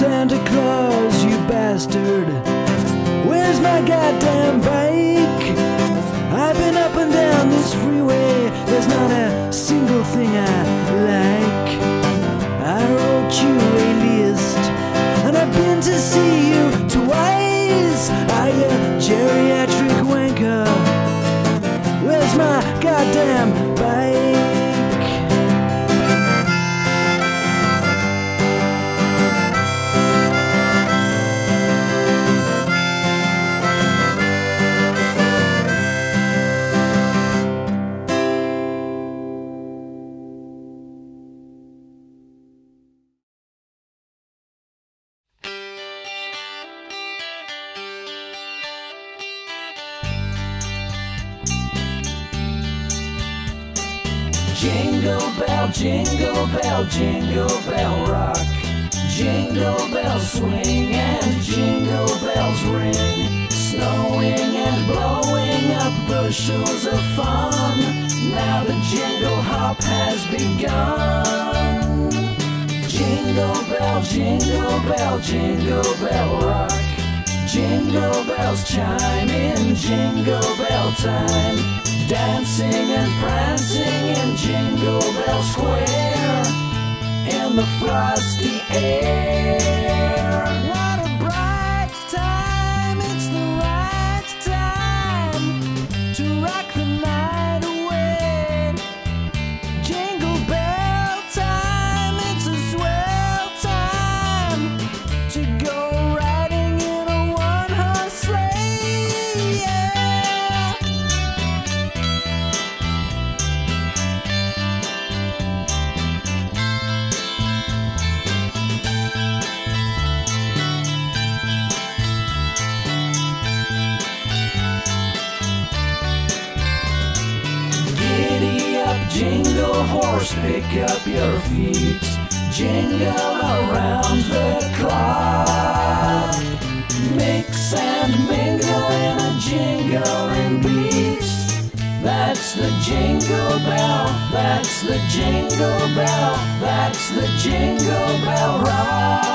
Claus, you bastard. Where's my goddamn bike? I've been up and down this freeway. There's not a single thing I like. I wrote you a list, and I've been to see you twice. I a geriatric wanker. Where's my goddamn Jingle bell, jingle bell, jingle bell rock. Jingle bells swing and jingle bells ring. Snowing and blowing up bushels of fun. Now the jingle hop has begun. Jingle bell, jingle bell, jingle bell rock. Jingle bells chime in jingle bell time. Dancing and prancing in Jingle Bell Square in the frosty air. Jingle horse, pick up your feet. Jingle around the clock. Mix and mingle in a jingling beat. That's the jingle bell, that's the jingle bell, that's the jingle bell rock.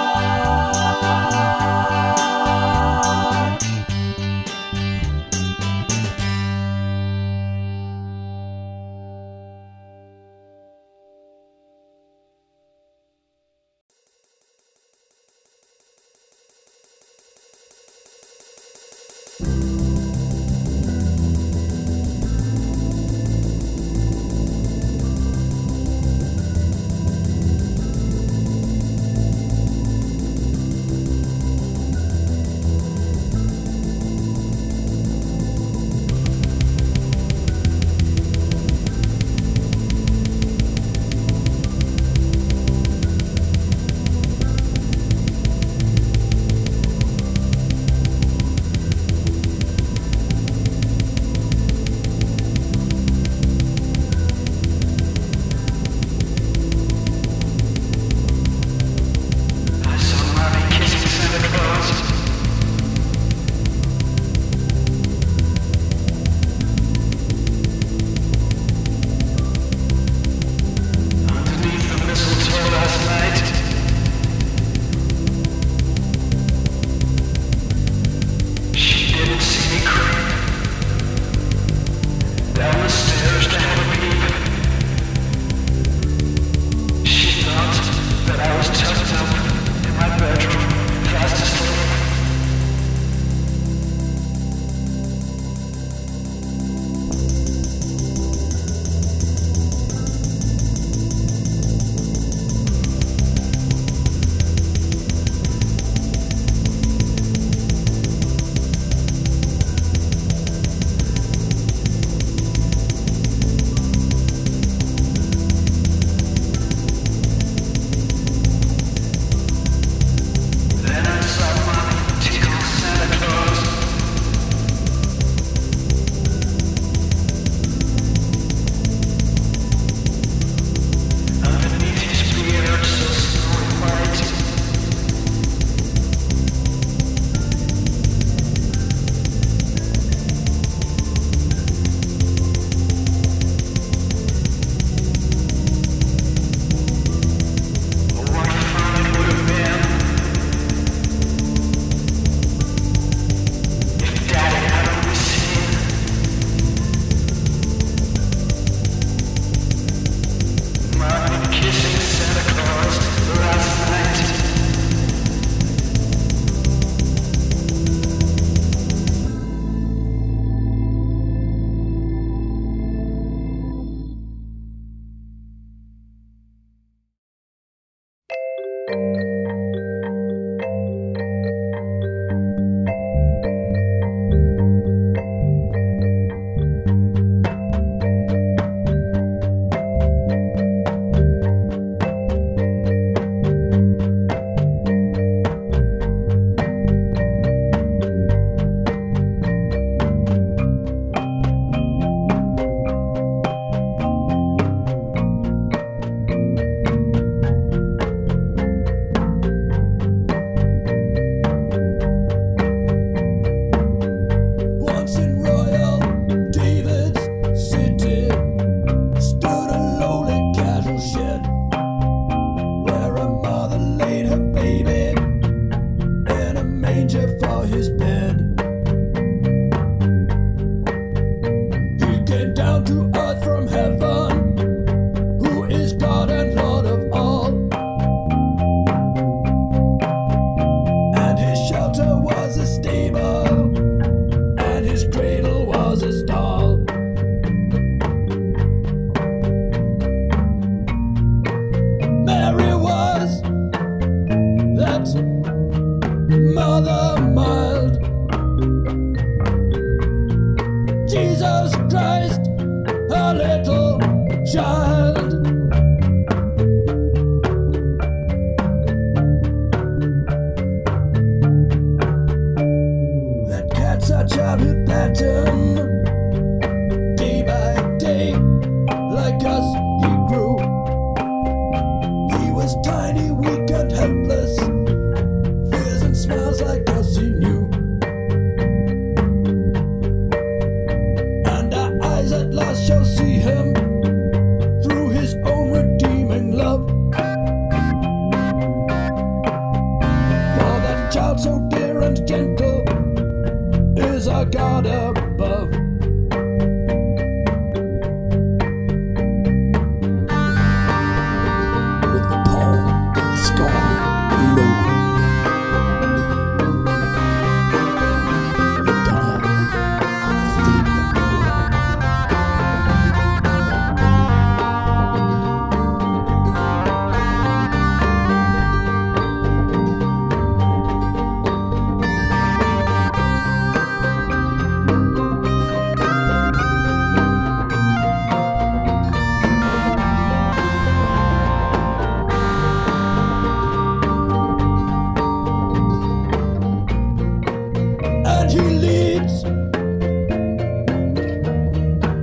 sets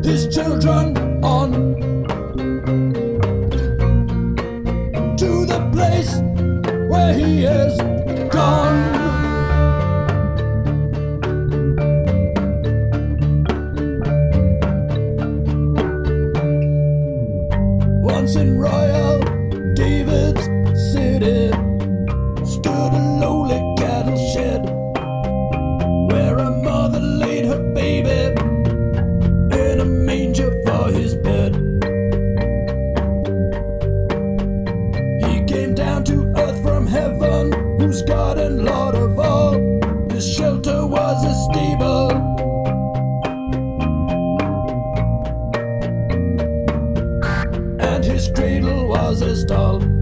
his children on to the place where he is gone. Once in Royal David's City stood a lowly his cradle was a stall.